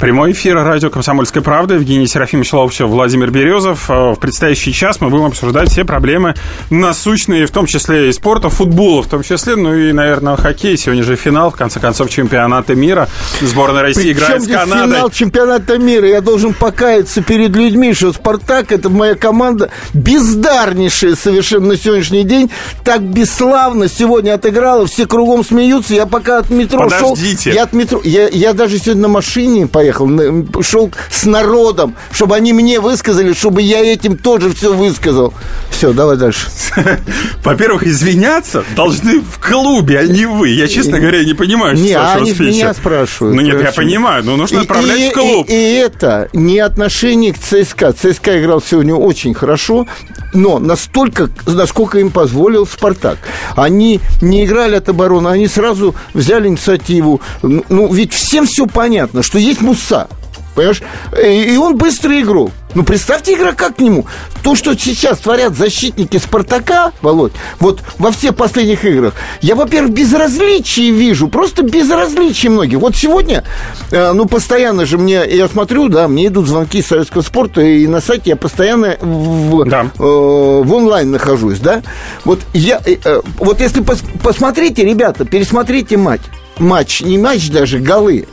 Прямой эфир радио «Комсомольская правда». Евгений Серафимович Ловчев, Владимир Березов. Э, в предстоящий час мы будем обсуждать все проблемы насущные, в том числе и спорта, футбола в том числе, ну и, наверное, хоккей. Сегодня же финал, в конце концов, чемпионата мира. Сборная России Причем играет с Канадой. финал чемпионата мира? Я должен покаяться перед людьми, что «Спартак» — это моя команда бездарнейшая совершенно на сегодняшний день. Так бесславно сегодня отыграла, все кругом смеются. Я пока от метро Подождите. шел... Я от метро... Я, я даже сегодня на машине поехал поехал, шел с народом, чтобы они мне высказали, чтобы я этим тоже все высказал. Все, давай дальше. Во-первых, извиняться должны в клубе, а не вы. Я, честно говоря, не понимаю, что они меня спрашивают. Ну нет, я понимаю, но нужно отправлять в клуб. И, это не отношение к ЦСКА. ЦСКА играл сегодня очень хорошо, но настолько, насколько им позволил «Спартак». Они не играли от обороны, они сразу взяли инициативу. Ну, ведь всем все понятно, что есть Муса, Понимаешь? И он быстрый игрок. Ну, представьте игрока к нему. То, что сейчас творят защитники «Спартака», Володь, вот во всех последних играх, я, во-первых, безразличие вижу, просто безразличие многих. Вот сегодня, э, ну, постоянно же мне, я смотрю, да, мне идут звонки из советского спорта, и на сайте я постоянно в, да. э, в онлайн нахожусь, да. Вот я, э, э вот если пос, посмотрите, ребята, пересмотрите матч, матч, не матч даже, голы.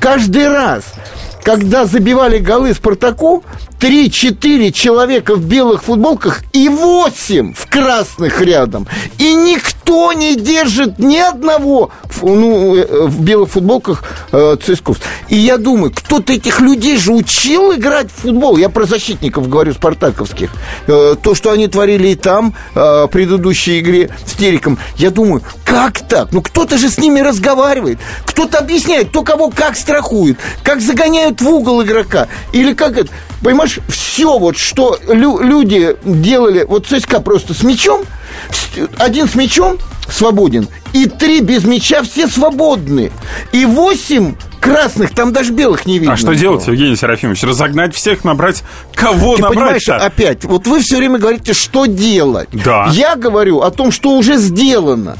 Каждый раз когда забивали голы Спартаку, 3-4 человека в белых футболках и 8 в красных рядом. И никто не держит ни одного ну, э, в белых футболках э, ЦСКОВ. И я думаю, кто-то этих людей же учил играть в футбол. Я про защитников говорю, спартаковских. Э, то, что они творили и там, э, в предыдущей игре с Териком. Я думаю, как так? Ну, кто-то же с ними разговаривает. Кто-то объясняет, кто кого как страхует, как загоняют в угол игрока. Или как это... Понимаешь, все вот, что лю- люди делали, вот ЦСКА просто с мячом, один с мячом свободен, и три без мяча все свободны. И восемь красных, там даже белых не видно. А что делать, Евгений Серафимович? Разогнать всех, набрать кого Ты набрать понимаешь, опять, вот вы все время говорите, что делать. Да. Я говорю о том, что уже сделано.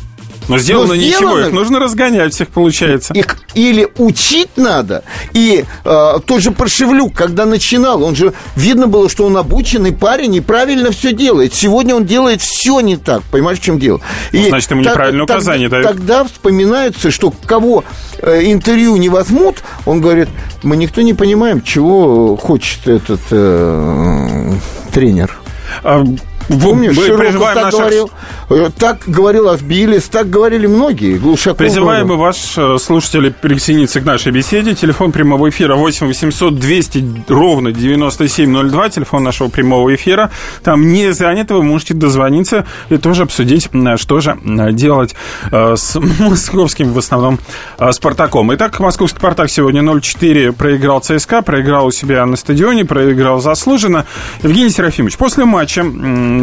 Но сделано, Но сделано ничего, их нужно разгонять всех, получается. Их или учить надо, и э, тот же Паршевлюк, когда начинал, он же, видно было, что он обученный парень и правильно все делает. Сегодня он делает все не так, понимаешь, в чем дело? Ну, и значит, ему так, неправильное указание так, дают. Тогда вспоминается, что кого э, интервью не возьмут, он говорит, мы никто не понимаем, чего хочет этот э, тренер. А, Помнишь, мы призываем так наших... говорил, э, так говорил Асбилис, так говорили многие. Глушаков призываем и ваш э, слушатели присоединиться к нашей беседе. Телефон прямого эфира 8 800 200 ровно 9702. Телефон нашего прямого эфира. Там не занято, вы можете дозвониться и тоже обсудить, э, что же делать с московским в основном Спартаком. Итак, московский Спартак сегодня 0-4 проиграл ЦСКА, проиграл у себя на стадионе, проиграл заслуженно. Евгений Серафимович, после матча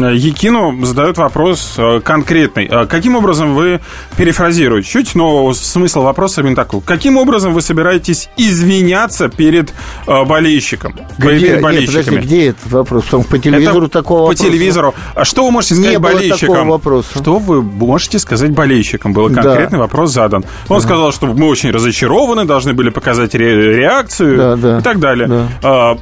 Якину задают вопрос э, конкретный. А каким образом вы перефразируете чуть, но смысл вопроса именно такой. Каким образом вы собираетесь извиняться перед э, болельщиком? Где, перед болельщиками? Нет, подожди, где этот вопрос? по телевизору Это такого по телевизору. А что вы можете сказать Не болельщикам? Было такого вопроса. Что вы можете сказать болельщикам? Был конкретный да. вопрос задан. Он да. сказал, что мы очень разочарованы, должны были показать ре- реакцию да, да. и так далее. Да. А,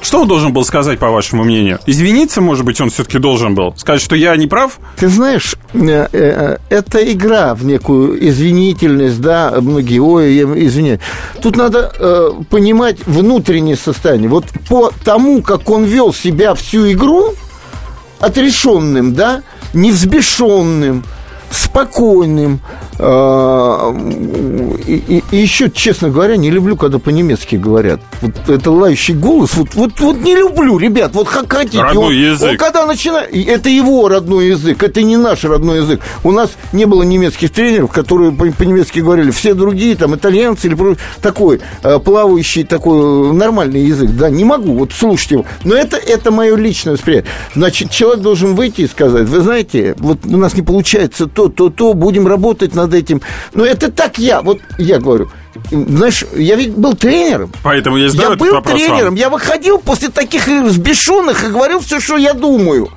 что он должен был сказать, по вашему мнению? Извиниться, может быть, он все-таки должен был? Сказать, что я не прав? Ты знаешь, э, э, это игра в некую извинительность, да, многие, ой, я извиняюсь. Тут надо э, понимать внутреннее состояние. Вот по тому, как он вел себя всю игру, отрешенным, да, невзбешенным, спокойным. А, и, и, еще, честно говоря, не люблю, когда по-немецки говорят. Вот это лающий голос. Вот, вот, вот не люблю, ребят. Вот как хотите. Родной он, язык. Он когда начинает... Это его родной язык. Это не наш родной язык. У нас не было немецких тренеров, которые по-немецки говорили. Все другие, там, итальянцы или такой а, плавающий, такой нормальный язык. Да, не могу вот слушать его. Но это, это мое личное восприятие. Значит, человек должен выйти и сказать, вы знаете, вот у нас не получается то, то, то, будем работать над этим. Но это так я, вот я говорю, знаешь, я ведь был тренером. Поэтому я задаю Я был тренером, вам. я выходил после таких взбешенных и говорил все, что я думаю.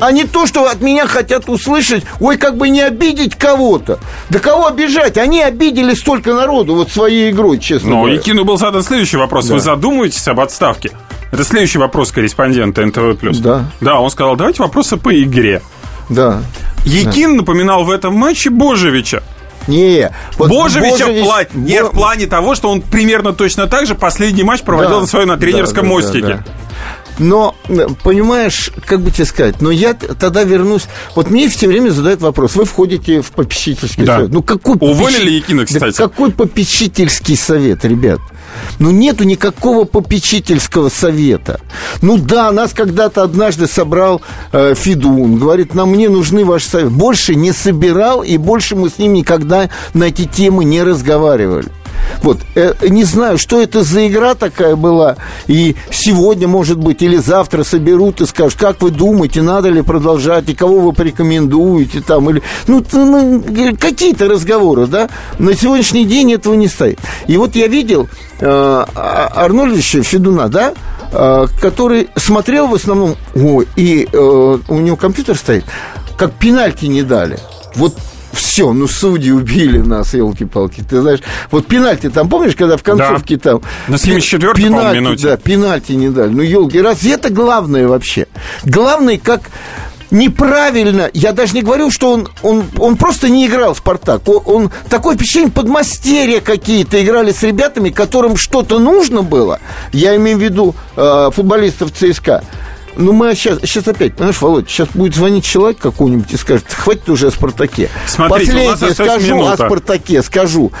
А не то, что от меня хотят услышать, ой, как бы не обидеть кого-то. Да кого обижать? Они обидели столько народу вот своей игрой, честно Но говоря. Якину был задан следующий вопрос. Вы задумываетесь об отставке? Это следующий вопрос корреспондента НТВ+. Да. Да, он сказал, давайте вопросы по игре. Да. Якин напоминал в этом матче Божевича. Не, вот Божевича в Божевич- плане, не Бо- в плане того, что он примерно точно так же последний матч проводил Да, на своем на тренерском да, да, мостике. да, да. Но, э, понимаешь, как бы тебе сказать, но я тогда вернусь... Вот мне все время задают вопрос. Вы входите в попечительский Да. совет. Ну, какой Уволили попечи- Якина, Да кстати. какой попечительский совет, ребят? Ну, нету никакого попечительского совета. Ну да, нас когда-то однажды собрал э, Федун. Говорит, нам мне нужны ваши советы. Больше не собирал, и больше мы с ним никогда на эти темы не разговаривали. Вот, э, не знаю, что это за игра такая была, и сегодня, может быть, или завтра соберут и скажут, как вы думаете, надо ли продолжать, и кого вы порекомендуете там, или, ну, ну, э, какие-то разговоры, да, на сегодняшний день этого не стоит. И вот я видел э, А- Арнольдовича Федуна, да, э, который смотрел в основном, ой, и э, у него компьютер стоит, как пенальти не дали. Вот все, ну судьи убили нас, елки-палки. Ты знаешь, вот пенальти там, помнишь, когда в концовке там... На 74-й, по-моему, пенальти, минуте. Да, пенальти не дали. Ну, елки, разве это главное вообще? Главное, как неправильно, я даже не говорю, что он, он, он просто не играл в «Спартак». Он, он такое впечатление, подмастерья какие-то играли с ребятами, которым что-то нужно было. Я имею в виду э, футболистов ЦСКА. Ну, мы сейчас, сейчас опять, понимаешь, Володь, сейчас будет звонить человек какой-нибудь и скажет, хватит уже о «Спартаке». Смотрите, Последнее скажу минута. о «Спартаке», скажу.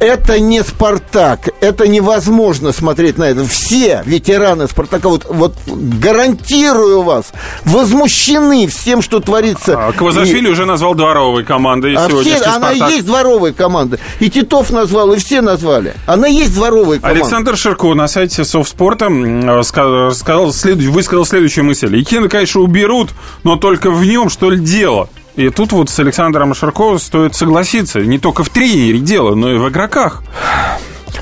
Это не «Спартак», это невозможно смотреть на это. Все ветераны «Спартака», вот, вот гарантирую вас, возмущены всем, что творится. А Квазашвили уже назвал дворовой командой А все, сегодняшний она и «Спартак». есть дворовая команда. И Титов назвал, и все назвали. Она есть дворовая команда. Александр Ширко на сайте Совспорта ска- сказал, высказал следующую мысль. Якина, конечно, уберут, но только в нем, что ли, дело. И тут вот с Александром Ширко стоит согласиться. Не только в тренере дело, но и в игроках.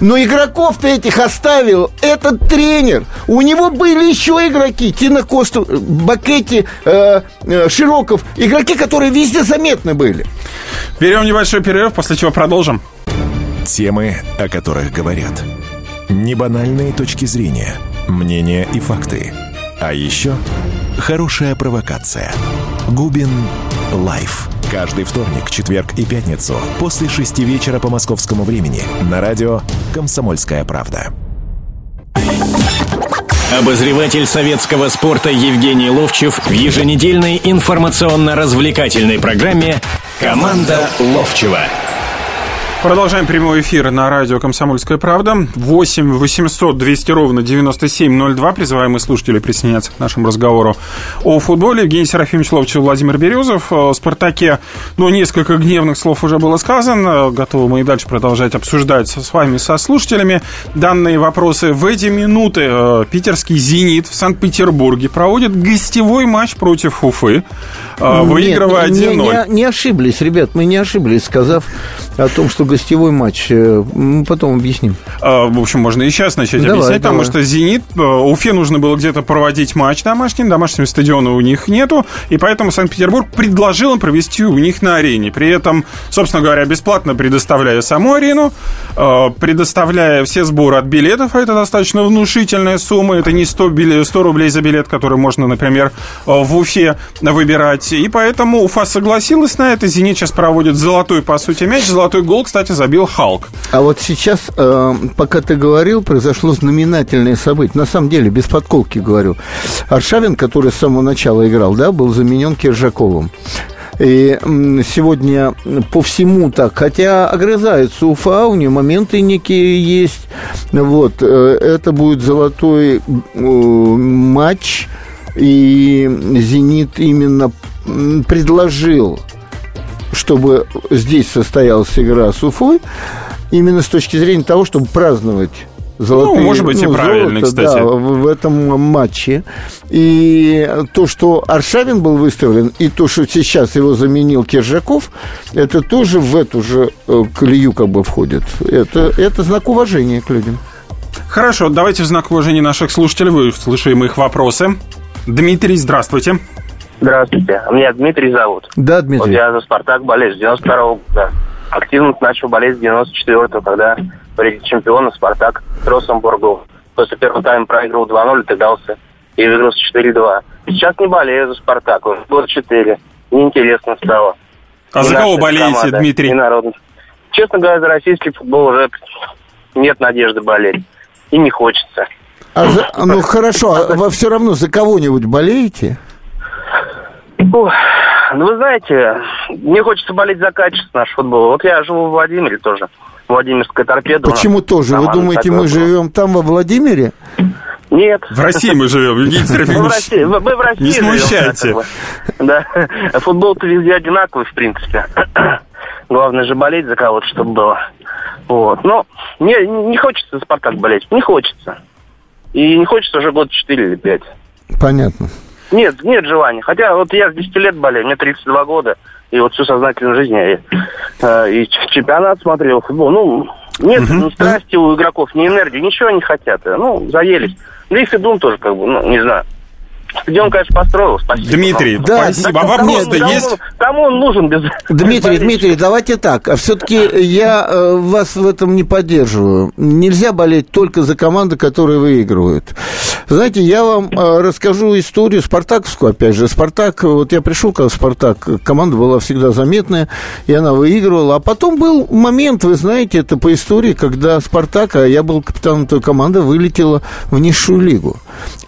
Но игроков-то этих оставил этот тренер. У него были еще игроки. Тина Косту, Бакетти, э, э, Широков. Игроки, которые везде заметны были. Берем небольшой перерыв, после чего продолжим. Темы, о которых говорят. Небанальные точки зрения, мнения и факты. А еще хорошая провокация. Губин Live. Каждый вторник, четверг и пятницу после шести вечера по московскому времени на радио «Комсомольская правда». Обозреватель советского спорта Евгений Ловчев в еженедельной информационно-развлекательной программе «Команда Ловчева». Продолжаем прямой эфир на радио «Комсомольская правда». 8 800 200 ровно 9702. Призываем мы слушателей присоединяться к нашему разговору о футболе. Евгений Серафимович Ловчев, Владимир Березов. О «Спартаке», ну, несколько гневных слов уже было сказано. Готовы мы и дальше продолжать обсуждать со- с вами, со слушателями, данные вопросы. В эти минуты э, питерский «Зенит» в Санкт-Петербурге проводит гостевой матч против Уфы, э, выигрывая Нет, 1-0. не, не, не ошиблись, ребят, мы не ошиблись, сказав о том, что гостевой матч. э, Мы потом объясним. А, В общем, можно и сейчас начать Давай, объяснять, потому давай. что «Зенит», э, Уфе нужно было где-то проводить матч домашний, домашнего стадиона у них нету, и поэтому Санкт-Петербург предложил им провести у них на арене. При этом, собственно говоря, бесплатно предоставляя саму арену, э, предоставляя все сборы от билетов, а это достаточно внушительная сумма, это не 100, биле- 100 рублей за билет, который можно, например, в Уфе выбирать. И поэтому Уфа согласилась на это, «Зенит» сейчас проводит золотой, по сути, мяч, золотой гол, кстати, забил Халк. А вот сейчас, э, пока ты говорил, произошло знаменательное событие. На самом деле, без подколки говорю. Аршавин, который с самого начала играл, да, был заменен Киржаковым. И сегодня по всему так, хотя огрызается Уфа, у нее моменты некие есть. Вот, э, это будет золотой э, матч, и «Зенит» именно предложил чтобы здесь состоялась игра с Уфой, именно с точки зрения того, чтобы праздновать Золотые, ну, может быть, ну, и правильно, золото, кстати. Да, в, этом матче. И то, что Аршавин был выставлен, и то, что сейчас его заменил Киржаков, это тоже в эту же э, колею как бы входит. Это, это знак уважения к людям. Хорошо, давайте в знак уважения наших слушателей выслушаем их вопросы. Дмитрий, здравствуйте. Здравствуйте. Меня Дмитрий зовут. Да, Дмитрий. Вот я за «Спартак» болею с 92 -го года. Активно начал болеть с 94-го, когда при чемпиона «Спартак» Росенбург был. После первого тайма проиграл 2-0, отыгрался и выиграл с 4-2. Сейчас не болею за «Спартак», уже год 4. Неинтересно стало. А за кого болеете, команда, Дмитрий? Народный. Честно говоря, за российский футбол уже нет надежды болеть. И не хочется. А за, ну хорошо, а вы все равно за кого-нибудь болеете? Ну, вы знаете, мне хочется болеть за качество нашего футбола. Вот я живу в Владимире тоже. Владимирская торпеда. Почему тоже? Вы думаете, мы живем там, во Владимире? Нет. В России мы живем, Евгений Серафимович. Мы в России, мы в России Не смущайте. Живем, да. Футбол-то везде одинаковый, в принципе. Главное же болеть за кого-то, чтобы было. Вот. Но не, не хочется Спартак болеть. Не хочется. И не хочется уже год 4 или 5. Понятно. Нет, нет желания. Хотя вот я с 10 лет болею, мне 32 года, и вот всю сознательную жизнь я и, э, и чемпионат смотрел, футбол. Ну, нет угу. ни страсти у игроков, ни энергии, ничего не хотят. Ну, заелись. Да и Федун тоже, как бы, ну, не знаю. Стадион, конечно, построил, спасибо. Дмитрий, да, спасибо. А вопрос-то есть? Кому он нужен без... Дмитрий, Дмитрий, давайте так. А все-таки я э, вас в этом не поддерживаю. Нельзя болеть только за команды, которые выигрывают. Знаете, я вам э, расскажу историю спартаковскую, опять же. Спартак, вот я пришел, когда Спартак, команда была всегда заметная, и она выигрывала. А потом был момент, вы знаете, это по истории, когда Спартак, а я был капитаном той команды, вылетела в низшую лигу.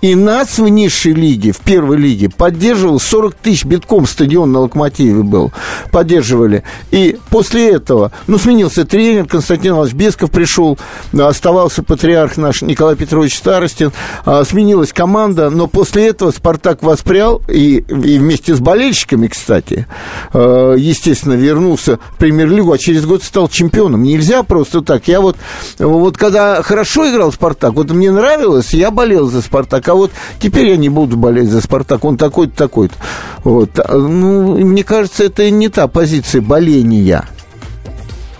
И нас в низшей лиге, в первой лиге, поддерживал 40 тысяч битком стадион на Локомотиве был. Поддерживали. И после этого, ну, сменился тренер, Константин Иванович Бесков пришел, оставался патриарх наш Николай Петрович Старостин, а, сменилась команда, но после этого «Спартак» воспрял, и, и вместе с болельщиками, кстати, а, естественно, вернулся в премьер-лигу, а через год стал чемпионом. Нельзя просто так. Я вот, вот когда хорошо играл «Спартак», вот мне нравилось, я болел за «Спартак», «Спартак», а вот теперь я не буду болеть за «Спартак», он такой-то, такой-то. Вот. А, ну, мне кажется, это не та позиция боления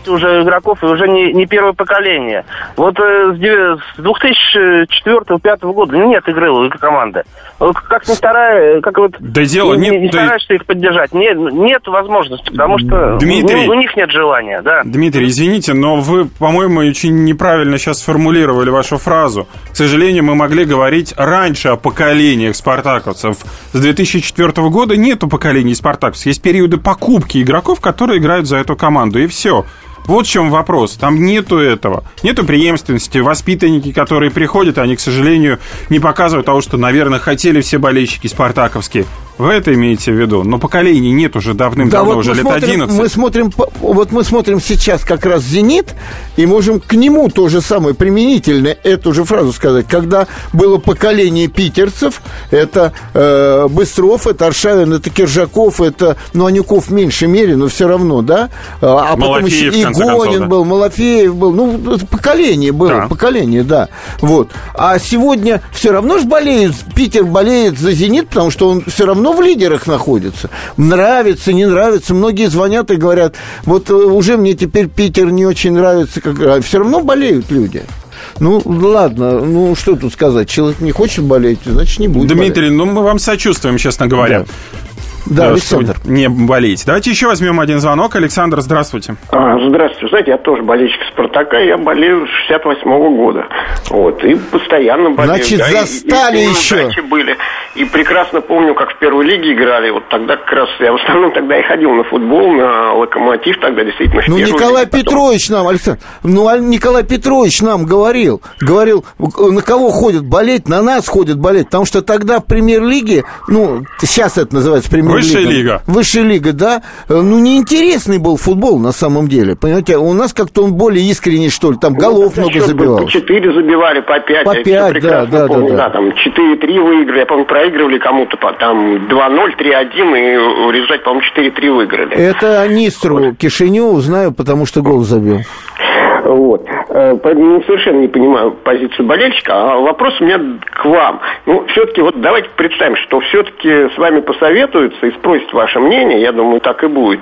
уже игроков и уже не, не первое поколение. Вот э, с 2004-2005 года нет игры у команды. Как не старая, как вот да дело, не, нет, не стараешься их поддержать. Нет, нет возможности, потому что Дмитрий, у, у них нет желания. Да. Dмитрий, извините, но вы, по-моему, очень неправильно сейчас сформулировали вашу фразу. К сожалению, мы могли говорить раньше о поколениях спартаковцев. С 2004 года нету поколений спартаковцев. Есть периоды покупки игроков, которые играют за эту команду, и все. Вот в чем вопрос. Там нету этого. Нету преемственности. Воспитанники, которые приходят, они, к сожалению, не показывают того, что, наверное, хотели все болельщики спартаковские. Вы это имеете в виду? Но поколений нет уже давным-давно, да, вот уже лет смотрим, 11. Мы смотрим, вот мы смотрим сейчас как раз «Зенит», и можем к нему то же самое применительно эту же фразу сказать. Когда было поколение питерцев, это э, Быстров, это Аршавин, это Киржаков, это, ну, Анюков в меньшей мере, но все равно, да? А потом еще Игонин да. был, Малафеев был, ну, поколение было, да. поколение, да. Вот. А сегодня все равно же болеет, Питер болеет за «Зенит», потому что он все равно равно в лидерах находится. Нравится, не нравится. Многие звонят и говорят, вот э, уже мне теперь Питер не очень нравится. Как... А все равно болеют люди. Ну, ладно, ну, что тут сказать? Человек не хочет болеть, значит, не будет Дмитрий, болеть. ну, мы вам сочувствуем, честно говоря. Да. Да, Александр. Не болеть. Давайте еще возьмем один звонок. Александр, здравствуйте. А, здравствуйте. Знаете, я тоже болельщик «Спартака». Я болею с 68-го года. Вот. И постоянно болею. Значит, да, застали и, и еще. были. И прекрасно помню, как в первой лиге играли. Вот тогда как раз я в основном тогда и ходил на футбол, на локомотив тогда действительно. Ну, Николай лиге, Петрович потом... нам, Александр, ну, Николай Петрович нам говорил, говорил, на кого ходят болеть, на нас ходят болеть, потому что тогда в премьер-лиге, ну, сейчас это называется премьер Высшая лига. Высшая лига, да. Ну, неинтересный был футбол на самом деле. Понимаете, у нас как-то он более искренний, что ли. Там ну, голов много забивал. По 4 забивали, по 5. По 5, да, да, помню, да, да. Да, там 4-3 выиграли. Я помню, проигрывали кому-то там 2-0, 3-1, и результат, по-моему, 4-3 выиграли. Это Нистру Кишиневу знаю, потому что гол забил. Вот. Э, поэтому совершенно не понимаю позицию болельщика. А вопрос у меня к вам. Ну, все-таки вот давайте представим, что все-таки с вами посоветуются и спросят ваше мнение, я думаю, так и будет.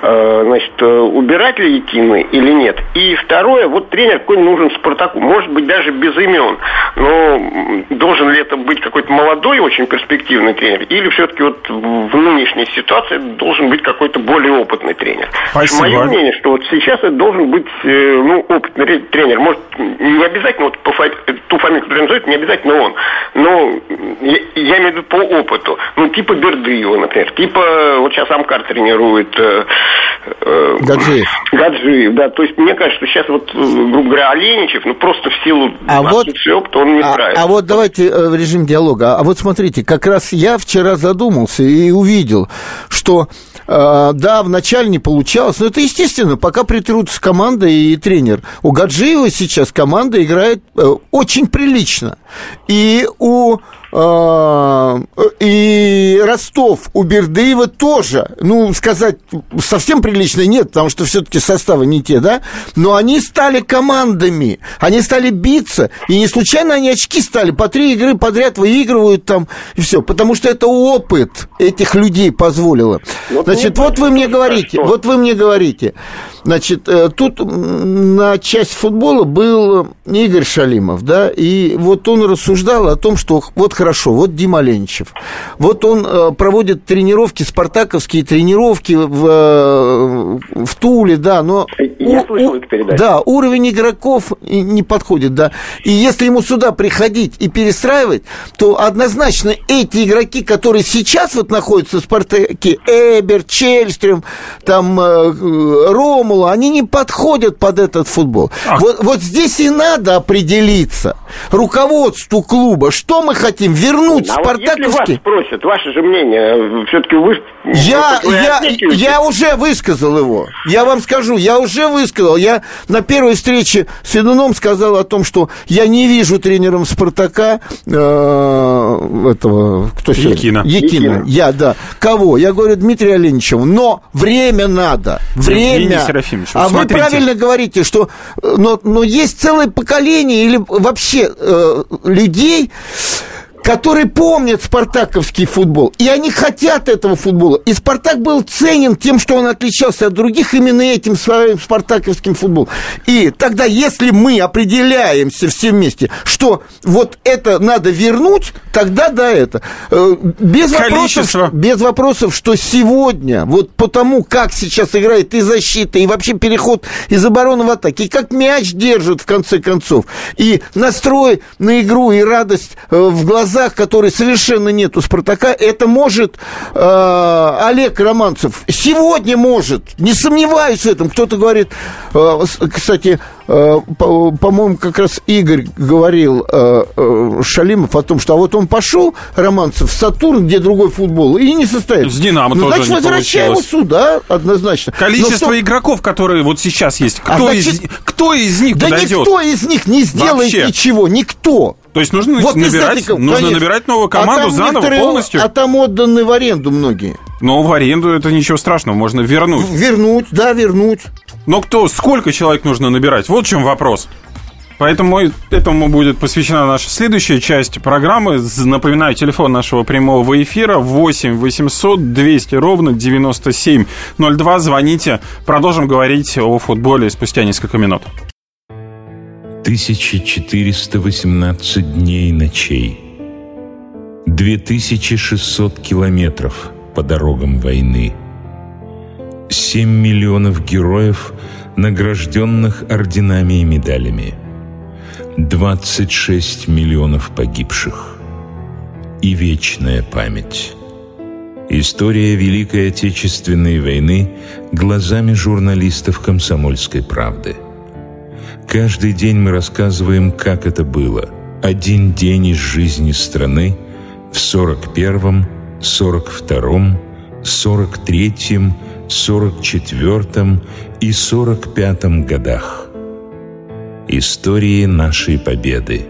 Э, значит, э, убирать ли Якины или нет? И второе, вот тренер какой нужен Спартаку, может быть, даже без имен, но должен ли это быть какой-то молодой, очень перспективный тренер, или все-таки вот в нынешней ситуации должен быть какой-то более опытный тренер? Спасибо. Мое мнение, что вот сейчас это должен быть ну, опытный тренер. Может, не обязательно вот по ту фамилию, которую назовет, не обязательно он. Но я, я имею в виду по опыту. Ну, типа Бердыева, например. Типа, вот сейчас Амкар тренирует... Э, э, Гаджиев. Гаджиев, да. То есть, мне кажется, что сейчас вот, грубо говоря, Оленичев, ну, просто в силу а вот, опыта он не а, справится. А вот давайте э, в режим диалога. А вот смотрите, как раз я вчера задумался и увидел, что да, вначале не получалось, но это естественно, пока притрутся команда и тренер. У Гаджиева сейчас команда играет э, очень прилично. И у а, и Ростов у Бердыева тоже, ну, сказать совсем прилично нет, потому что все-таки составы не те, да, но они стали командами, они стали биться, и не случайно они очки стали, по три игры подряд выигрывают там, и все, потому что это опыт этих людей позволило. Вот Значит, вот вы мне говорите, вот вы мне говорите, значит, э, тут на часть футбола был Игорь Шалимов, да, и вот он рассуждал о том, что вот хорошо, вот Дима Ленчев, вот он э, проводит тренировки, спартаковские тренировки в, э, в Туле, да, но... Я у, слышал эту передачу. Да, уровень игроков не подходит, да. И если ему сюда приходить и перестраивать, то однозначно эти игроки, которые сейчас вот находятся в Спартаке, Эбер, Чельстрем, там, э, Ромула, они не подходят под этот футбол. Вот, вот здесь и надо определиться руководству клуба, что мы хотим вернуть а спартаковский... Вот если вас спросят, ваше же мнение, все-таки вы... Я, я, я уже высказал его. Я вам скажу, я уже высказал. Я на первой встрече с Федуном сказал о том, что я не вижу тренером Спартака э, этого... Кто Якина. Якина. Якина. Я, да. Кого? Я говорю Дмитрию Оленичеву. Но время надо. Время. а смотрите. вы правильно говорите, что э, но, но есть целое поколение или вообще э, людей, которые помнят спартаковский футбол, и они хотят этого футбола. И Спартак был ценен тем, что он отличался от других именно этим своим спартаковским футболом. И тогда, если мы определяемся все вместе, что вот это надо вернуть, тогда да, это. Э, без вопросов, без вопросов, что сегодня, вот потому, как сейчас играет и защита, и вообще переход из обороны в атаки, и как мяч держит в конце концов, и настрой на игру, и радость э, в глазах глазах, которой совершенно нет у «Спартака», это может э, Олег Романцев. Сегодня может. Не сомневаюсь в этом. Кто-то говорит, э, кстати, э, по, по-моему, как раз Игорь говорил э, э, Шалимов о том, что а вот он пошел, Романцев, в Сатурн, где другой футбол, и не состоит. С «Динамо» ну, тоже значит, не возвращай его сюда, однозначно. Количество что... игроков, которые вот сейчас есть, кто, а значит... из, кто из них да подойдет? никто из них не сделает Вообще. ничего, никто. То есть нужно вот, набирать, кстати, нужно конечно. набирать новую команду а заново полностью. А там отданы в аренду многие. Но в аренду это ничего страшного, можно вернуть. Вернуть, да, вернуть. Но кто, сколько человек нужно набирать? Вот в чем вопрос. Поэтому этому будет посвящена наша следующая часть программы. Напоминаю, телефон нашего прямого эфира 8 800 200 ровно 9702. Звоните. Продолжим говорить о футболе спустя несколько минут. 1418 дней и ночей, 2600 километров по дорогам войны, 7 миллионов героев, награжденных орденами и медалями, 26 миллионов погибших и вечная память. История Великой Отечественной войны глазами журналистов «Комсомольской правды». Каждый день мы рассказываем, как это было. Один день из жизни страны в 41-м, 42-м, 43-м, 44-м и 45-м годах. Истории нашей победы.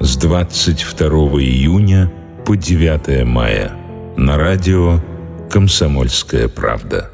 С 22 июня по 9 мая. На радио «Комсомольская правда».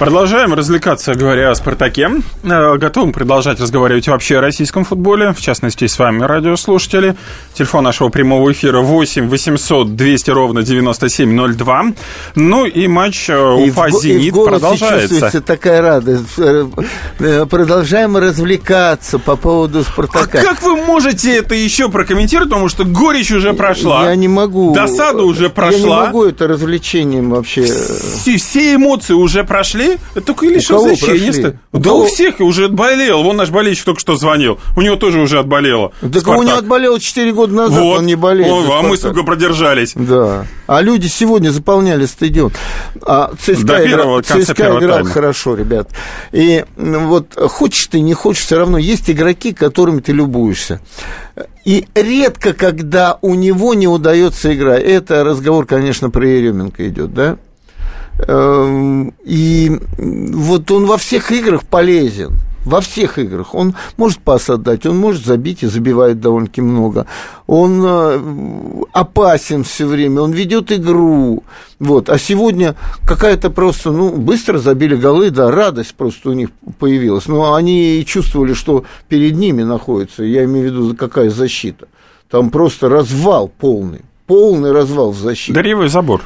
Продолжаем развлекаться, говоря о «Спартаке». Э, готовы продолжать разговаривать вообще о российском футболе, в частности, с вами, радиослушатели. Телефон нашего прямого эфира 8 800 200 ровно 9702. Ну и матч э, Уфа-Зенит продолжается. чувствуется такая радость. Э, продолжаем развлекаться по поводу «Спартака». А как вы можете это еще прокомментировать, потому что горечь уже прошла? Я не могу. Досада уже прошла. Я не могу это развлечением вообще. Все, все эмоции уже прошли, это только лишь защенец Да у всех уже отболел. Вон наш болельщик только что звонил. У него тоже уже отболело. Так у него отболело 4 года назад, вот. он не болел. а мы сколько продержались. Да. А люди сегодня заполняли стадион. А ЦСКА, До играл, ЦСКА играл тайма. хорошо, ребят. И вот хочешь ты, не хочешь, все равно есть игроки, которыми ты любуешься. И редко, когда у него не удается играть. Это разговор, конечно, про Еременко идет, да? Эм, и вот он во всех играх полезен. Во всех играх. Он может пас отдать, он может забить и забивает довольно-таки много. Он э, опасен все время, он ведет игру. Вот. А сегодня какая-то просто, ну, быстро забили голы, да, радость просто у них появилась. Но они чувствовали, что перед ними находится, я имею в виду, какая защита. Там просто развал полный полный развал в защите. Горевой забор.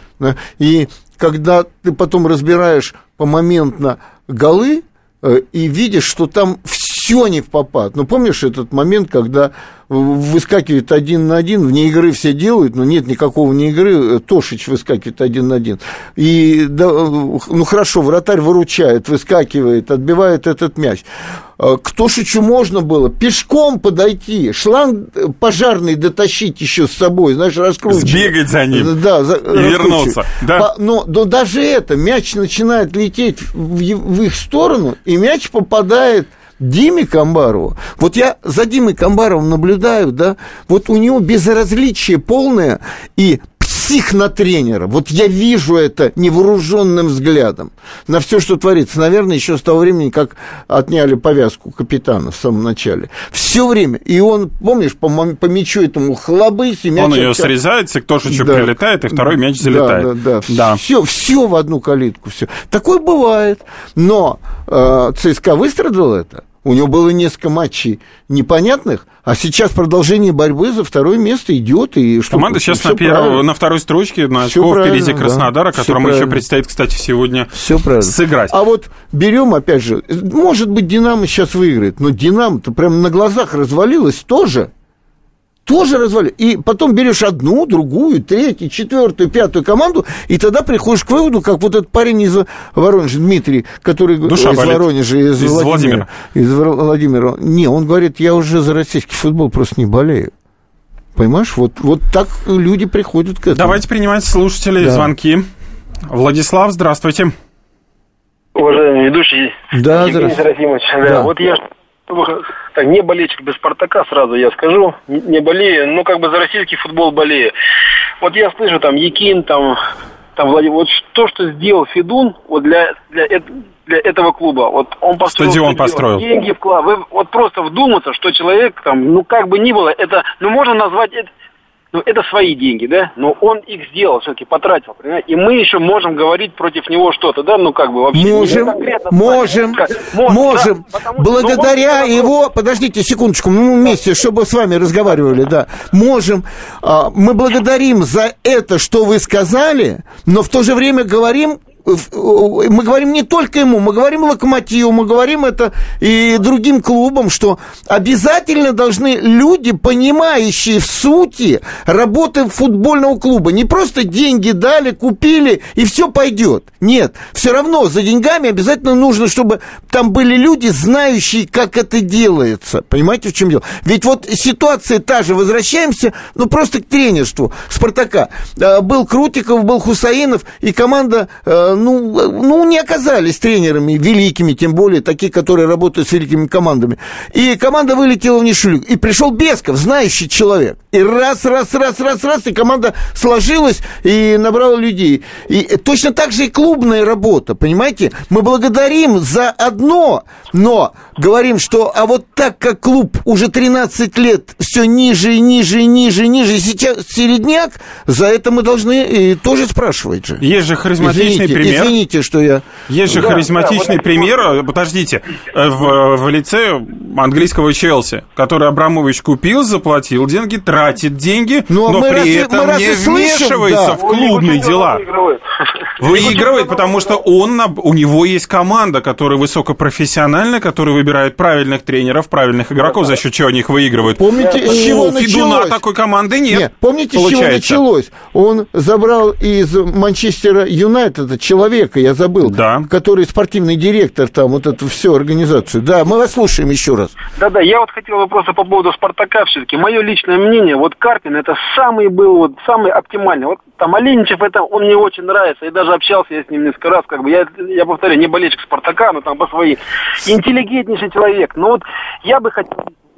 И когда ты потом разбираешь помоментно голы э, и видишь, что там все не в попад. Ну, помнишь этот момент, когда выскакивает один на один, вне игры все делают, но нет никакого вне игры, Тошич выскакивает один на один. И, да, ну, хорошо, вратарь выручает, выскакивает, отбивает этот мяч. А к Тошичу можно было пешком подойти, шланг пожарный дотащить еще с собой, знаешь, раскручивать. Сбегать за ним да, за, и вернуться. Да. Но, но даже это, мяч начинает лететь в, в их сторону, и мяч попадает Диме Камбарову, вот я за Димой Камбаровым наблюдаю, да, вот у него безразличие полное и псих на тренера. Вот я вижу это невооруженным взглядом на все, что творится. Наверное, еще с того времени, как отняли повязку капитана в самом начале. Все время. И он, помнишь, по, по мячу этому хлобысь, и мяч... Он ее от... срезает, кто еще да. прилетает, и второй мяч залетает. Да, да, да. да. Все, все в одну калитку. Все. Такое бывает. Но э, ЦСКА выстрадал это. У него было несколько матчей непонятных, а сейчас продолжение борьбы за второе место идет. И что Команда сейчас на, первой, на второй строчке, на очко впереди Краснодара, да, которому еще предстоит, кстати, сегодня все сыграть. А вот берем, опять же, может быть, Динамо сейчас выиграет, но Динамо-то прям на глазах развалилось тоже тоже развали. И потом берешь одну, другую, третью, четвертую, пятую команду, и тогда приходишь к выводу, как вот этот парень из Воронежа, Дмитрий, который Душа из болит. Воронежа, из, из Владимира, Владимира. Из Владимира. Не, он говорит, я уже за российский футбол просто не болею. Понимаешь, вот, вот так люди приходят к этому. Давайте принимать слушателей, да. звонки. Владислав, здравствуйте. Уважаемый ведущий да, Евгений Серафимович, да, да. вот я так, не болельщик без Спартака, сразу я скажу, не болею, но как бы за российский футбол болею. Вот я слышу там Якин, там, там Владимир, вот то, что сделал Федун, вот для, для, для этого клуба, вот он построил стадион, построил. деньги вклад, вы вот просто вдуматься, что человек там, ну как бы ни было, это, ну можно назвать это ну, это свои деньги, да, но он их сделал, все-таки потратил, понимаете? И мы еще можем говорить против него что-то, да, ну, как бы вообще... Можем, можем, можем, да, благодаря он... его... Подождите секундочку, мы вместе, чтобы с вами разговаривали, да, можем. А, мы благодарим за это, что вы сказали, но в то же время говорим мы говорим не только ему, мы говорим Локомотиву, мы говорим это и другим клубам, что обязательно должны люди, понимающие в сути работы футбольного клуба, не просто деньги дали, купили и все пойдет. Нет, все равно за деньгами обязательно нужно, чтобы там были люди, знающие, как это делается. Понимаете, в чем дело? Ведь вот ситуация та же, возвращаемся, ну просто к тренерству Спартака. Был Крутиков, был Хусаинов, и команда э, э, ну, ну, не оказались тренерами великими, тем более такие, которые работают с великими командами. И команда вылетела в ничью. И пришел Бесков, знающий человек. И раз, раз, раз, раз, раз, и команда сложилась и набрала людей. И точно так же и клубная работа, понимаете? Мы благодарим за одно, но говорим, что а вот так как клуб уже 13 лет все ниже и ниже и ниже и ниже, и сейчас середняк, за это мы должны и тоже спрашивать же. Есть же харизматичный извините, пример. Извините, что я... Есть же Да, харизматичный да, вот пример, э, подождите, э, в, в лице английского Челси, который Абрамович купил, заплатил деньги, тратит деньги, Ну, а но мы при разве- этом не слышим? вмешивается Да. в клубные дела. Выигрывает. Выигрывает, потому что он, у него есть команда, которая высокопрофессиональная, которая выбирает правильных тренеров, правильных игроков, за счет чего они их выигрывают. Помните, с чего У Федуна началось? такой команды нет. Нет, помните, с чего получается. началось? Он забрал из Манчестера Юнайтеда человека, я забыл, Да. который спортивный директор там, вот эту всю организацию. Да, мы вас слушаем еще раз. Да-да, я вот хотел вопроса по поводу Спартака все-таки. Мое личное мнение, вот Карпин это самый был, вот самый оптимальный. Вот там Оленичев, это он мне очень нравится, и даже общался я с ним несколько раз, как бы, я, я повторяю, не болельщик Спартака, но там по своей. Интеллигентнейший человек. Но вот я бы хотел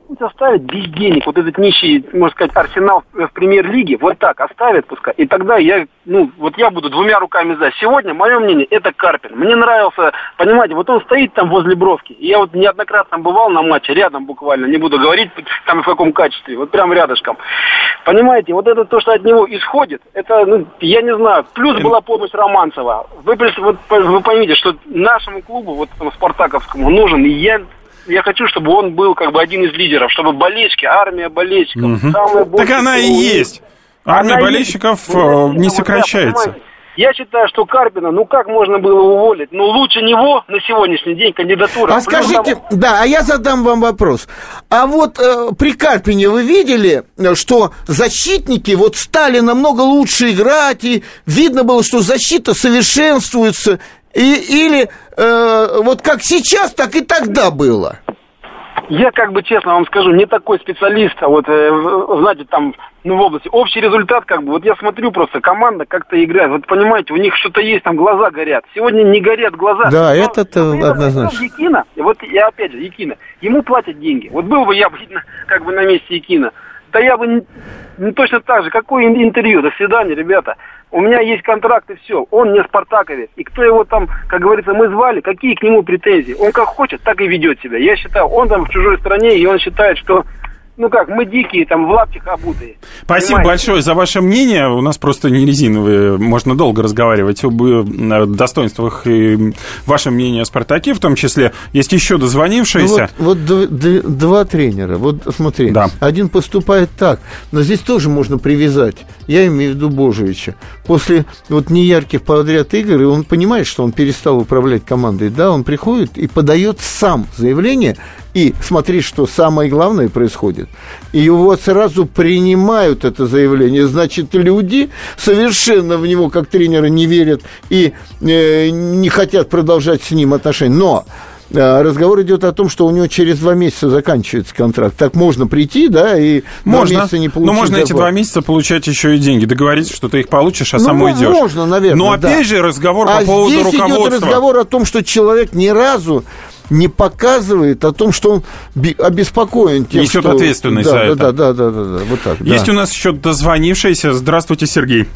пусть оставит без денег вот этот нищий, можно сказать, арсенал в премьер-лиге, вот так оставят пускай, и тогда я, ну, вот я буду двумя руками за. Сегодня, мое мнение, это Карпин. Мне нравился, понимаете, вот он стоит там возле Бровки, я вот неоднократно бывал на матче, рядом буквально, не буду говорить там в каком качестве, вот прям рядышком. Понимаете, вот это то, что от него исходит, это, ну, я не знаю, плюс была помощь Романцева. Вы, вот, вы поймите, что нашему клубу, вот спартаковскому, нужен, и я я хочу, чтобы он был как бы один из лидеров, чтобы болельщики, армия болельщиков, самые Так больше она и есть. Армия Она болельщиков есть. э, Ну, не вот я, сокращается. Я считаю, что Карпина, ну как можно было уволить? Ну лучше него на сегодняшний день кандидатура. А скажите, там- да, а я задам вам вопрос. А вот э, при Карпине вы видели, э, что защитники вот стали намного лучше играть, и видно было, что защита совершенствуется, и, или э, вот как сейчас, так и тогда было? Я как бы честно вам скажу, не такой специалист, а вот, э, знаете, там, ну, в области. Общий результат, как бы, вот я смотрю просто, команда как-то играет. Вот понимаете, у них что-то есть, там глаза горят. Сегодня не горят глаза. Да, Но- но при этом однозначно. Якина, вот я опять же, Якина, ему платят деньги. Вот был бы я как бы на месте Якина, да я бы не, не точно так же. Какое ин- интервью? До свидания, ребята. У меня есть контракт и все. Он не спартаковец. И кто его там, как говорится, мы звали, какие к нему претензии? Он как хочет, так и ведет себя. Я считаю, он там в чужой стране, и он считает, что, ну как, мы дикие, там в лаптях обутые. Спасибо Понимаете? большое за ваше мнение. У нас просто не резиновые. Можно долго разговаривать об э, достоинствах и вашем мнении о «Спартаке», в том числе. Есть еще Ну дозвонившиеся. вот, вот д- два тренера. Вот смотри, Да. один поступает так, но здесь тоже можно привязать. Я имею в виду Божевича. После вот неярких подряд игр, и он понимает, что он перестал управлять командой, да, он приходит и подает сам заявление, и смотри, что самое главное происходит. И его сразу принимают это заявление. Значит, люди совершенно в него, как тренера, не верят и э, не хотят продолжать с ним отношения. Но э, разговор идет о том, что у него через два месяца заканчивается контракт. Так можно прийти, да, и два Можно. месяца не Но получить можно эти зарплату. два месяца получать еще и деньги. Договориться, что ты их получишь, а Ну, сам уйдешь. Можно, наверное, Но да. опять же разговор а по поводу здесь идет руководства. разговор о том, что человек ни разу не показывает о том, что он обеспокоен тем, Несет что... ответственность да, за да, это. Да, да, да, да, да, вот так. Есть да. у нас еще дозвонившийся. Здравствуйте, Сергей.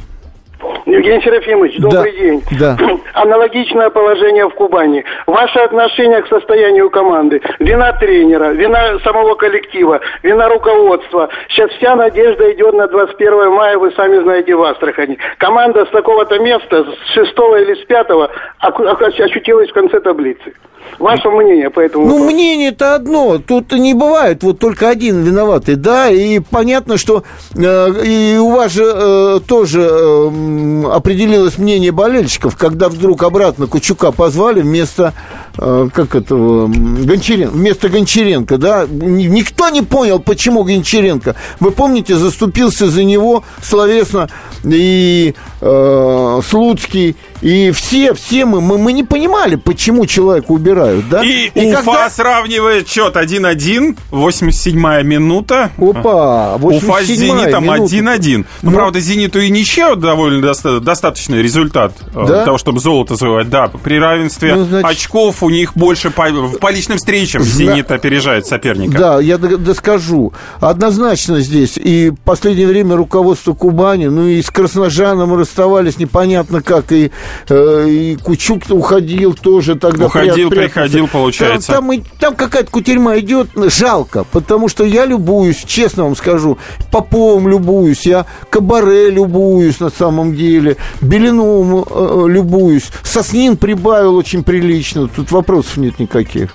Евгений Серафимович, добрый Да, день. да. Аналогичное положение в Кубани. Ваше отношение к состоянию команды. Вина тренера, вина самого коллектива, вина руководства. Сейчас вся надежда идет на 21 мая, вы сами знаете, в Астрахани. Команда с такого-то места, с шестого или с пятого, ощутилась в конце таблицы. Ваше мнение по этому Ну, вопросу? мнение-то одно. Тут не бывает вот только один виноватый, да, и понятно, что э, и у вас же э, тоже э, определилось мнение болельщиков, когда вдруг обратно Кучука позвали вместо как этого, Гончаренко, вместо Гончаренко, да, никто не понял, почему Гончаренко. Вы помните, заступился за него словесно и э, Слуцкий, и все, все мы, мы, мы не понимали, почему человека убирают, да? И, и Уфа когда... сравнивает счет 1-1, 87-я минута. Опа, 87 Уфа с Зенитом 1-1. Ну, Но... правда, Зениту и ничего довольно доста- достаточный результат э, да? для того, чтобы золото завоевать. Да, при равенстве ну, значит... очков у них больше по, по личным встречам Зенит опережает соперника. Да, я доскажу. Однозначно здесь. И в последнее время руководство Кубани, ну и с Красножаном расставались непонятно как, и Э, и Кучук уходил тоже тогда. Уходил, приходил, получается. Там, там, там какая-то кутерьма идет, жалко, потому что я любуюсь, честно вам скажу, Поповым любуюсь, я Кабаре любуюсь на самом деле, Белиновым э, любуюсь, Соснин прибавил очень прилично, тут вопросов нет никаких.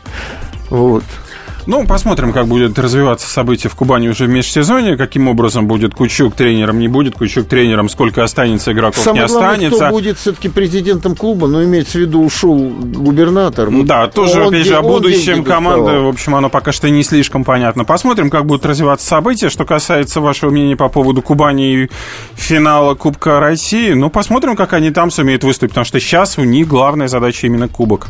Вот. Ну, посмотрим, как будет развиваться событие в Кубани уже в межсезонье, каким образом будет Кучук тренером, не будет Кучук тренером, сколько останется игроков, Самое не главное, останется. кто будет все-таки президентом клуба, но имеется в виду ушел губернатор. Да, тоже, он, опять же, о будущем команды, в общем, оно пока что не слишком понятно. Посмотрим, как будут развиваться события. Что касается вашего мнения по поводу Кубани и финала Кубка России, ну, посмотрим, как они там сумеют выступить, потому что сейчас у них главная задача именно Кубок.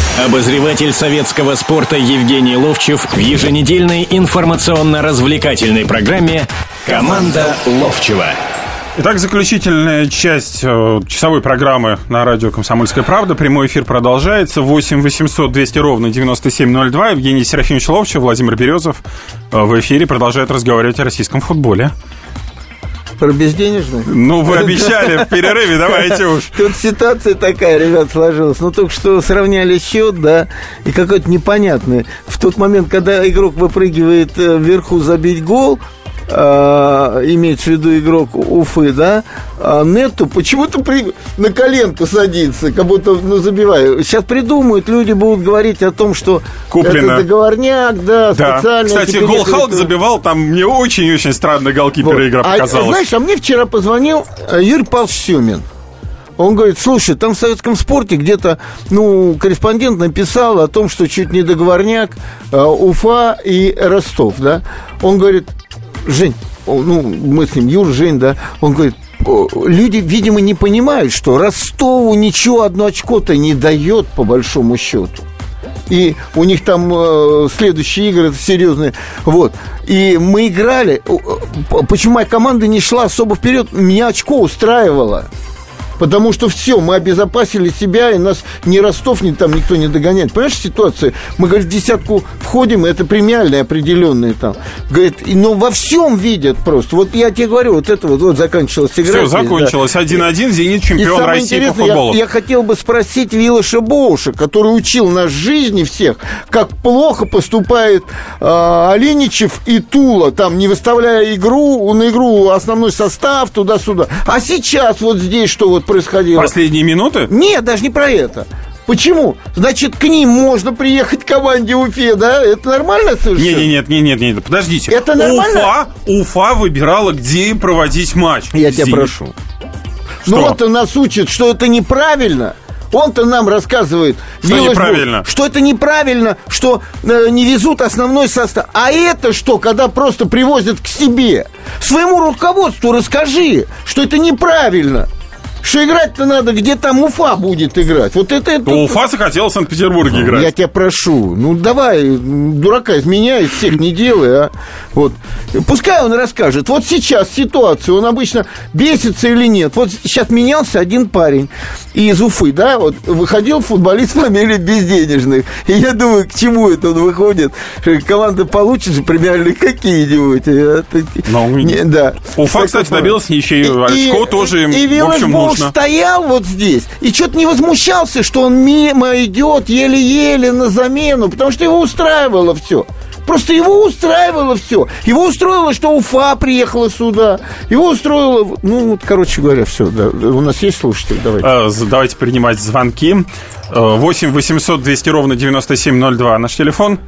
Обозреватель советского спорта Евгений Ловчев в еженедельной информационно-развлекательной программе «Команда Ловчева». Итак, заключительная часть э, часовой программы на радио «Комсомольская правда». Прямой эфир продолжается. 8 800 200 ровно 9702. Евгений Серафимович Ловчев, Владимир Березов э, в эфире продолжает разговаривать о российском футболе. Про безденежных? Ну, вы обещали в перерыве, давайте уж. Тут ситуация такая, ребят, сложилась. Ну, только что сравняли счет, да, и какой-то непонятный. В тот момент, когда игрок выпрыгивает э, вверху забить гол, э, имеется в виду игрок Уфы, да, а Нету почему-то при, на коленку садится, как будто, ну, забиваю. Сейчас придумают, люди будут говорить о том, что Куплено. это договорняк, да, да. специально. Кстати, гол Халк это... забивал, там мне очень-очень странно голкипера вот. игра показалась. А, знаешь, а мне вчера позвонил э, Юрий Павлович Сюмин. Он говорит, слушай, там в советском спорте где-то, ну, корреспондент написал о том, что чуть не договорняк э, Уфа и Ростов, да. Он говорит, Жень, ну, мы с ним, Юр, Жень, да, он говорит, люди, видимо, не понимают, что Ростову ничего одно очко-то не дает, по большому счету. И у них там э, следующие игры серьезные. Вот. И мы играли. Почему моя команда не шла особо вперед? Меня очко устраивало. Потому что все, мы обезопасили себя, и нас ни Ростов, ни там никто не догоняет. Понимаешь, ситуация? Мы, говорит, в десятку входим, это премиальные определенные там. Говорит, но во всем видят просто. Вот я тебе говорю, вот это вот, вот закончилась игра. Все, закончилось. 1-1, да. «Зенит» чемпион России по футболу. Я, я хотел бы спросить Вилоша Боуша, который учил нас жизни всех, как плохо поступает э, Оленичев и Тула, там, не выставляя игру, на игру основной состав, туда-сюда. А сейчас вот здесь что вот происходило. Последние минуты? Нет, даже не про это. Почему? Значит, к ним можно приехать к команде Уфе, да? Это нормально совершенно? Нет, нет, нет, нет, нет, подождите. Это нормально? Уфа, Уфа выбирала, где проводить матч. Я тебя прошу. Что? Ну вот он нас учит, что это неправильно. Он-то нам рассказывает, что неправильно. Что это неправильно, что э, не везут основной состав. А это что, когда просто привозят к себе? Своему руководству расскажи, что это неправильно. Что играть-то надо, где там Уфа будет играть. Вот это... это ну, Уфа захотел в Санкт-Петербурге ну, играть. Я тебя прошу. Ну, давай, дурака изменяй, всех не делай, а. Вот. Пускай он расскажет. Вот сейчас ситуация, он обычно бесится или нет. Вот сейчас менялся один парень из Уфы, да, вот выходил футболист фамилии Безденежных. И я думаю, к чему это он выходит? Команда получит же премиальные какие-нибудь. А? Ну, не, да. Уфа, кстати, добился ничьей. Очко тоже им, и, в общем, нужно он стоял вот здесь и что-то не возмущался, что он мимо идет еле-еле на замену, потому что его устраивало все. Просто его устраивало все. Его устроило, что Уфа приехала сюда. Его устроило... Ну, вот, короче говоря, все. Да. У нас есть слушатели? Давайте. А, давайте принимать звонки. 8 800 200 ровно 9702. Наш телефон.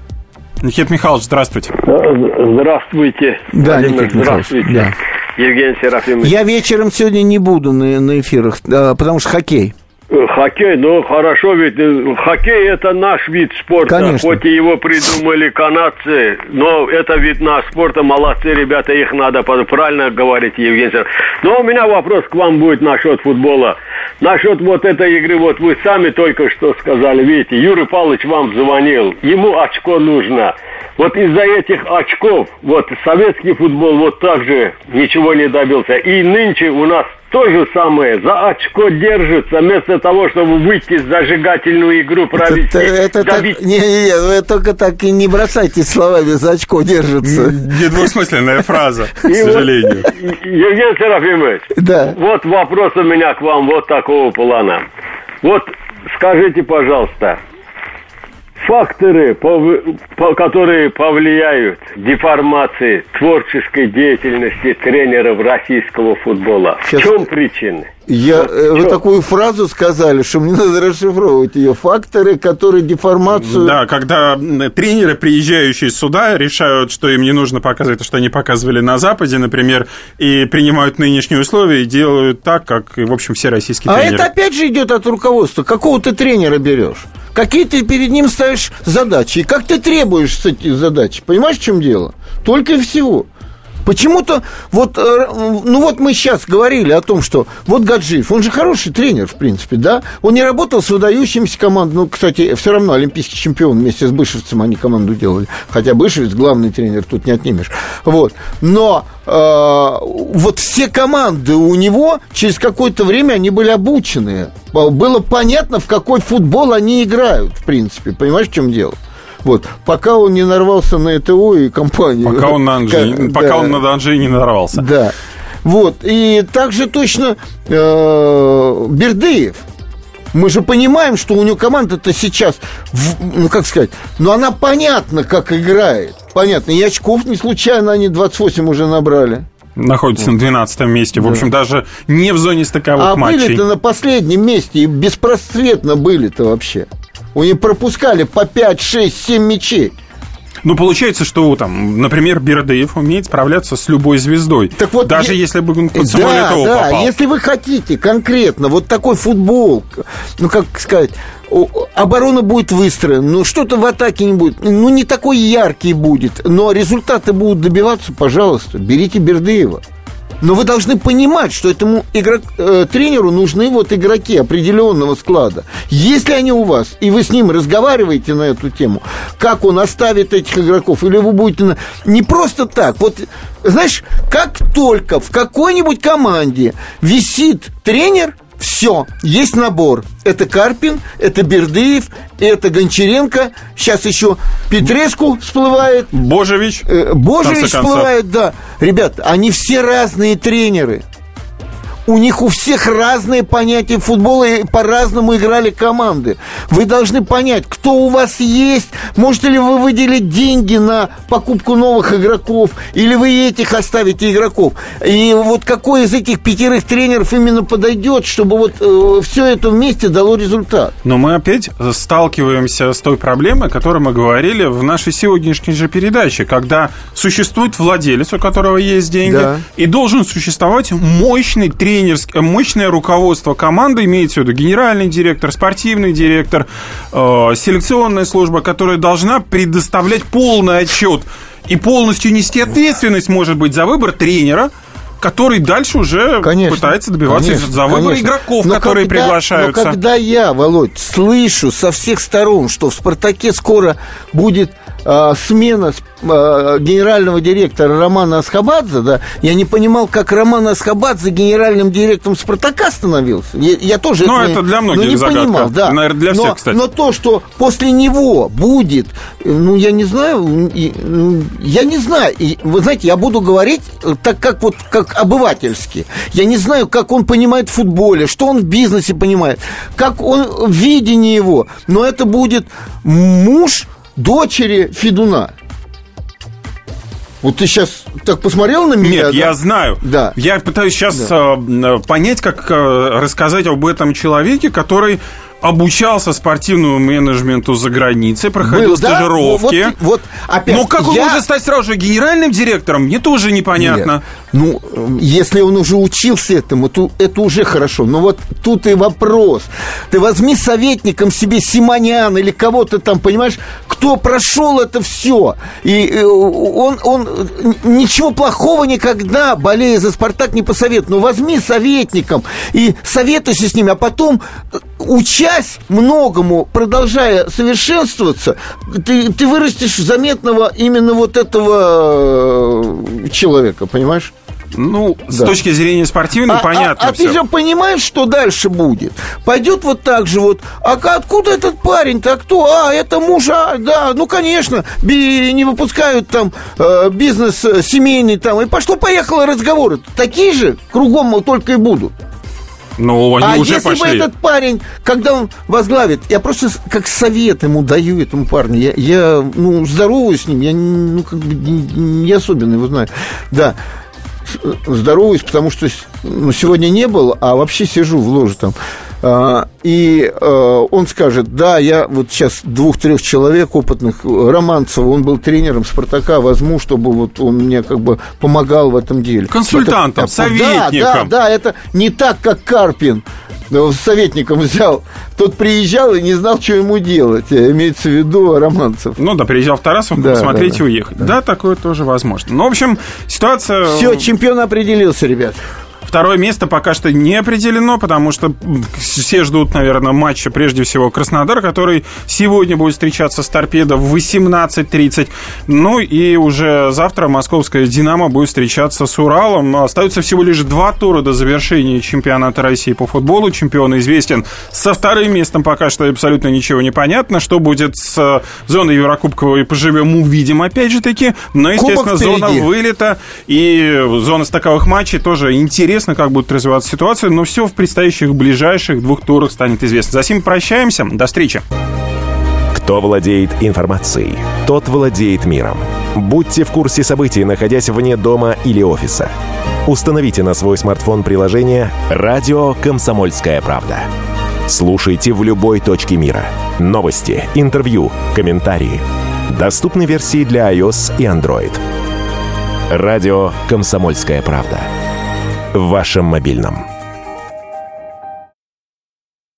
Никита Михайлович, здравствуйте. Здравствуйте. Да, Никита Михайлович. Да. Евгений Серафимович. Я вечером сегодня не буду на, на эфирах, потому что хоккей. Хоккей, ну хорошо, ведь э, хоккей это наш вид спорта, Конечно. хоть и его придумали канадцы, но это вид наш спорта, молодцы ребята, их надо, правильно говорить, Евгений Сергеевич. Но у меня вопрос к вам будет насчет футбола. Насчет вот этой игры, вот вы сами только что сказали, видите, Юрий Павлович вам звонил, ему очко нужно. Вот из-за этих очков, вот советский футбол вот так же ничего не добился. И нынче у нас то же самое, за очко держится, вместо того, чтобы выйти в зажигательную игру провести. Это, это так, не, не, не, вы только так и не бросайте словами, за очко держится. Недвусмысленная фраза, к сожалению. Евгений Серафимович, да. вот вопрос у меня к вам вот такого плана. Вот скажите, пожалуйста, факторы, которые повлияют деформации творческой деятельности тренеров российского футбола. Сейчас... В чем причины? Я, вот, э, вы что? такую фразу сказали, что мне надо расшифровывать ее. Факторы, которые деформацию... Да, когда тренеры, приезжающие сюда, решают, что им не нужно показывать то, что они показывали на Западе, например, и принимают нынешние условия и делают так, как, в общем, все российские а тренеры. А это опять же идет от руководства. Какого ты тренера берешь? Какие ты перед ним ставишь задачи? И как ты требуешь с этих задач? Понимаешь, в чем дело? Только и всего. Почему-то, вот, э, ну вот мы сейчас говорили о том, что вот Гаджиев, он же хороший тренер, в принципе, да? Он не работал с выдающимися командами, ну, кстати, все равно олимпийский чемпион вместе с Бышевцем они команду делали, хотя Бышевец главный тренер, тут не отнимешь. Вот, но э, вот все команды у него через какое-то время они были обучены. Было понятно, в какой футбол они играют, в принципе, понимаешь, в чем дело? Вот. Пока он не нарвался на ЭТО и компанию. Пока он на Анжи, как, пока да, он на Анжи не нарвался. Да. Вот. И также точно э, Бердыев. Мы же понимаем, что у него команда-то сейчас, ну, как сказать, ну, она понятно, как играет. Понятно. И очков не случайно они 28 уже набрали. Находится на 12 месте. В да. общем, даже не в зоне стыковых а матчей. А были-то на последнем месте и беспросветно были-то вообще. У них пропускали по 5, 6, 7 мячей. Ну, получается, что там, например, Бердыев умеет справляться с любой звездой. Так вот, даже я... если бы он под да, да, попал. если вы хотите конкретно вот такой футбол, ну, как сказать, оборона будет выстроена, ну, что-то в атаке не будет, ну, не такой яркий будет, но результаты будут добиваться, пожалуйста, берите Бердыева. Но вы должны понимать, что этому игрок, э, тренеру нужны вот игроки определенного склада. Если они у вас, и вы с ним разговариваете на эту тему, как он оставит этих игроков, или вы будете... На... Не просто так. Вот, знаешь, как только в какой-нибудь команде висит тренер, все, есть набор. Это Карпин, это Бердыев, это Гончаренко. Сейчас еще Петреску всплывает. Божевич. Э, Божевич всплывает, да. Ребят, они все разные тренеры у них у всех разные понятия футбола и по-разному играли команды. Вы должны понять, кто у вас есть, можете ли вы выделить деньги на покупку новых игроков, или вы этих оставите игроков. И вот какой из этих пятерых тренеров именно подойдет, чтобы вот э, все это вместе дало результат. Но мы опять сталкиваемся с той проблемой, о которой мы говорили в нашей сегодняшней же передаче, когда существует владелец, у которого есть деньги, да. и должен существовать мощный тренер тренерское, мощное руководство команды, имеется в виду генеральный директор, спортивный директор, э, селекционная служба, которая должна предоставлять полный отчет и полностью нести ответственность, может быть, за выбор тренера, который дальше уже конечно, пытается добиваться конечно, за выбор конечно. игроков, но которые когда, приглашаются. Но когда я, Володь, слышу со всех сторон, что в «Спартаке» скоро будет э, смена э, генерального директора Романа Асхабадзе, да, я не понимал, как Роман Асхабадзе генеральным директором «Спартака» становился. Я, я тоже ну, это, это для многих не загадка. понимал. Да. Наверное, для всех, но, кстати. Но то, что после него будет, ну, я не знаю, ну, я не знаю. И, вы знаете, я буду говорить так, как вот как обывательски. Я не знаю, как он понимает в футболе, что он в бизнесе понимает, как он, видение его. Но это будет муж дочери Федуна. Вот ты сейчас так посмотрел на меня? Нет, да? я знаю. Да. Я пытаюсь сейчас Да. э, понять, как э, рассказать об этом человеке, который обучался спортивному менеджменту за границей, проходил Был, да? стажировки. Вот, вот опять, Но как он я- может стать сразу же генеральным директором, мне тоже непонятно. Нет. Ну, э, если он уже учился этому, то это уже хорошо. Но вот тут и вопрос. Ты возьми советником себе Симонян или кого-то там, понимаешь, кто прошел это все. И э, он, он э, ничего плохого никогда, болея за «Спартак», не посоветует. Но возьми советником и советуйся с ними, а потом, э, учась многому, продолжая совершенствоваться, ты, ты вырастешь заметного именно вот этого э, человека, понимаешь? Ну, с Да. точки зрения спортивной, А- понятно А, а ты всё. же понимаешь, что дальше будет? Пойдет вот так же вот. А откуда этот парень-то? А кто? А, это муж, а, да, ну, конечно. не выпускают там э, бизнес э, семейный там. И пошло-поехало разговоры. Такие же кругом только и будут. Ну, они а уже если пошли. бы этот парень, когда он возглавит, я просто как совет ему даю этому парню, я, я ну, здороваюсь с ним, я ну, как бы не, не особенно его знаю. Да, здороваюсь, потому что ну, сегодня не был, а вообще сижу в ложе там. А, и э, он скажет, да, я вот сейчас двух-трех человек опытных, Романцева, он был тренером «Спартака», возьму, чтобы вот он мне как бы помогал в этом деле. Консультантом, Это- Да, советником. да, да, это не так, как Карпин э, советником взял. Тот приезжал и не знал, что ему делать. Э, Имеется в виду Романцев. Ну да, приезжал в Тарасов, Да, посмотреть да, и да. уехать. Да. такое тоже возможно. Ну, в общем, ситуация... Все, чемпион определился, ребят. Второе место пока что не определено, потому что все ждут, наверное, матча, прежде всего, Краснодар, который сегодня будет встречаться с Торпедо в 18.30. Ну и уже завтра московская «Динамо» будет встречаться с Уралом. Остается всего лишь два тура до завершения чемпионата России по футболу. Чемпион известен со вторым местом, пока что абсолютно ничего не понятно. Что будет с э, зоной Еврокубковой, поживем, увидим опять же таки. Но, естественно, зона вылета и зона стыковых матчей тоже интересно, как будет развиваться ситуация, но все в предстоящих ближайших двух турах станет известно. За сим прощаемся, до встречи. Кто владеет информацией, тот владеет миром. Будьте в курсе событий, находясь вне дома или офиса. Установите на свой смартфон приложение «Радио Комсомольская правда». Слушайте в любой точке мира. Новости, интервью, комментарии. Доступны версии для iOS и Android. Радио «Комсомольская правда». В вашем мобильном.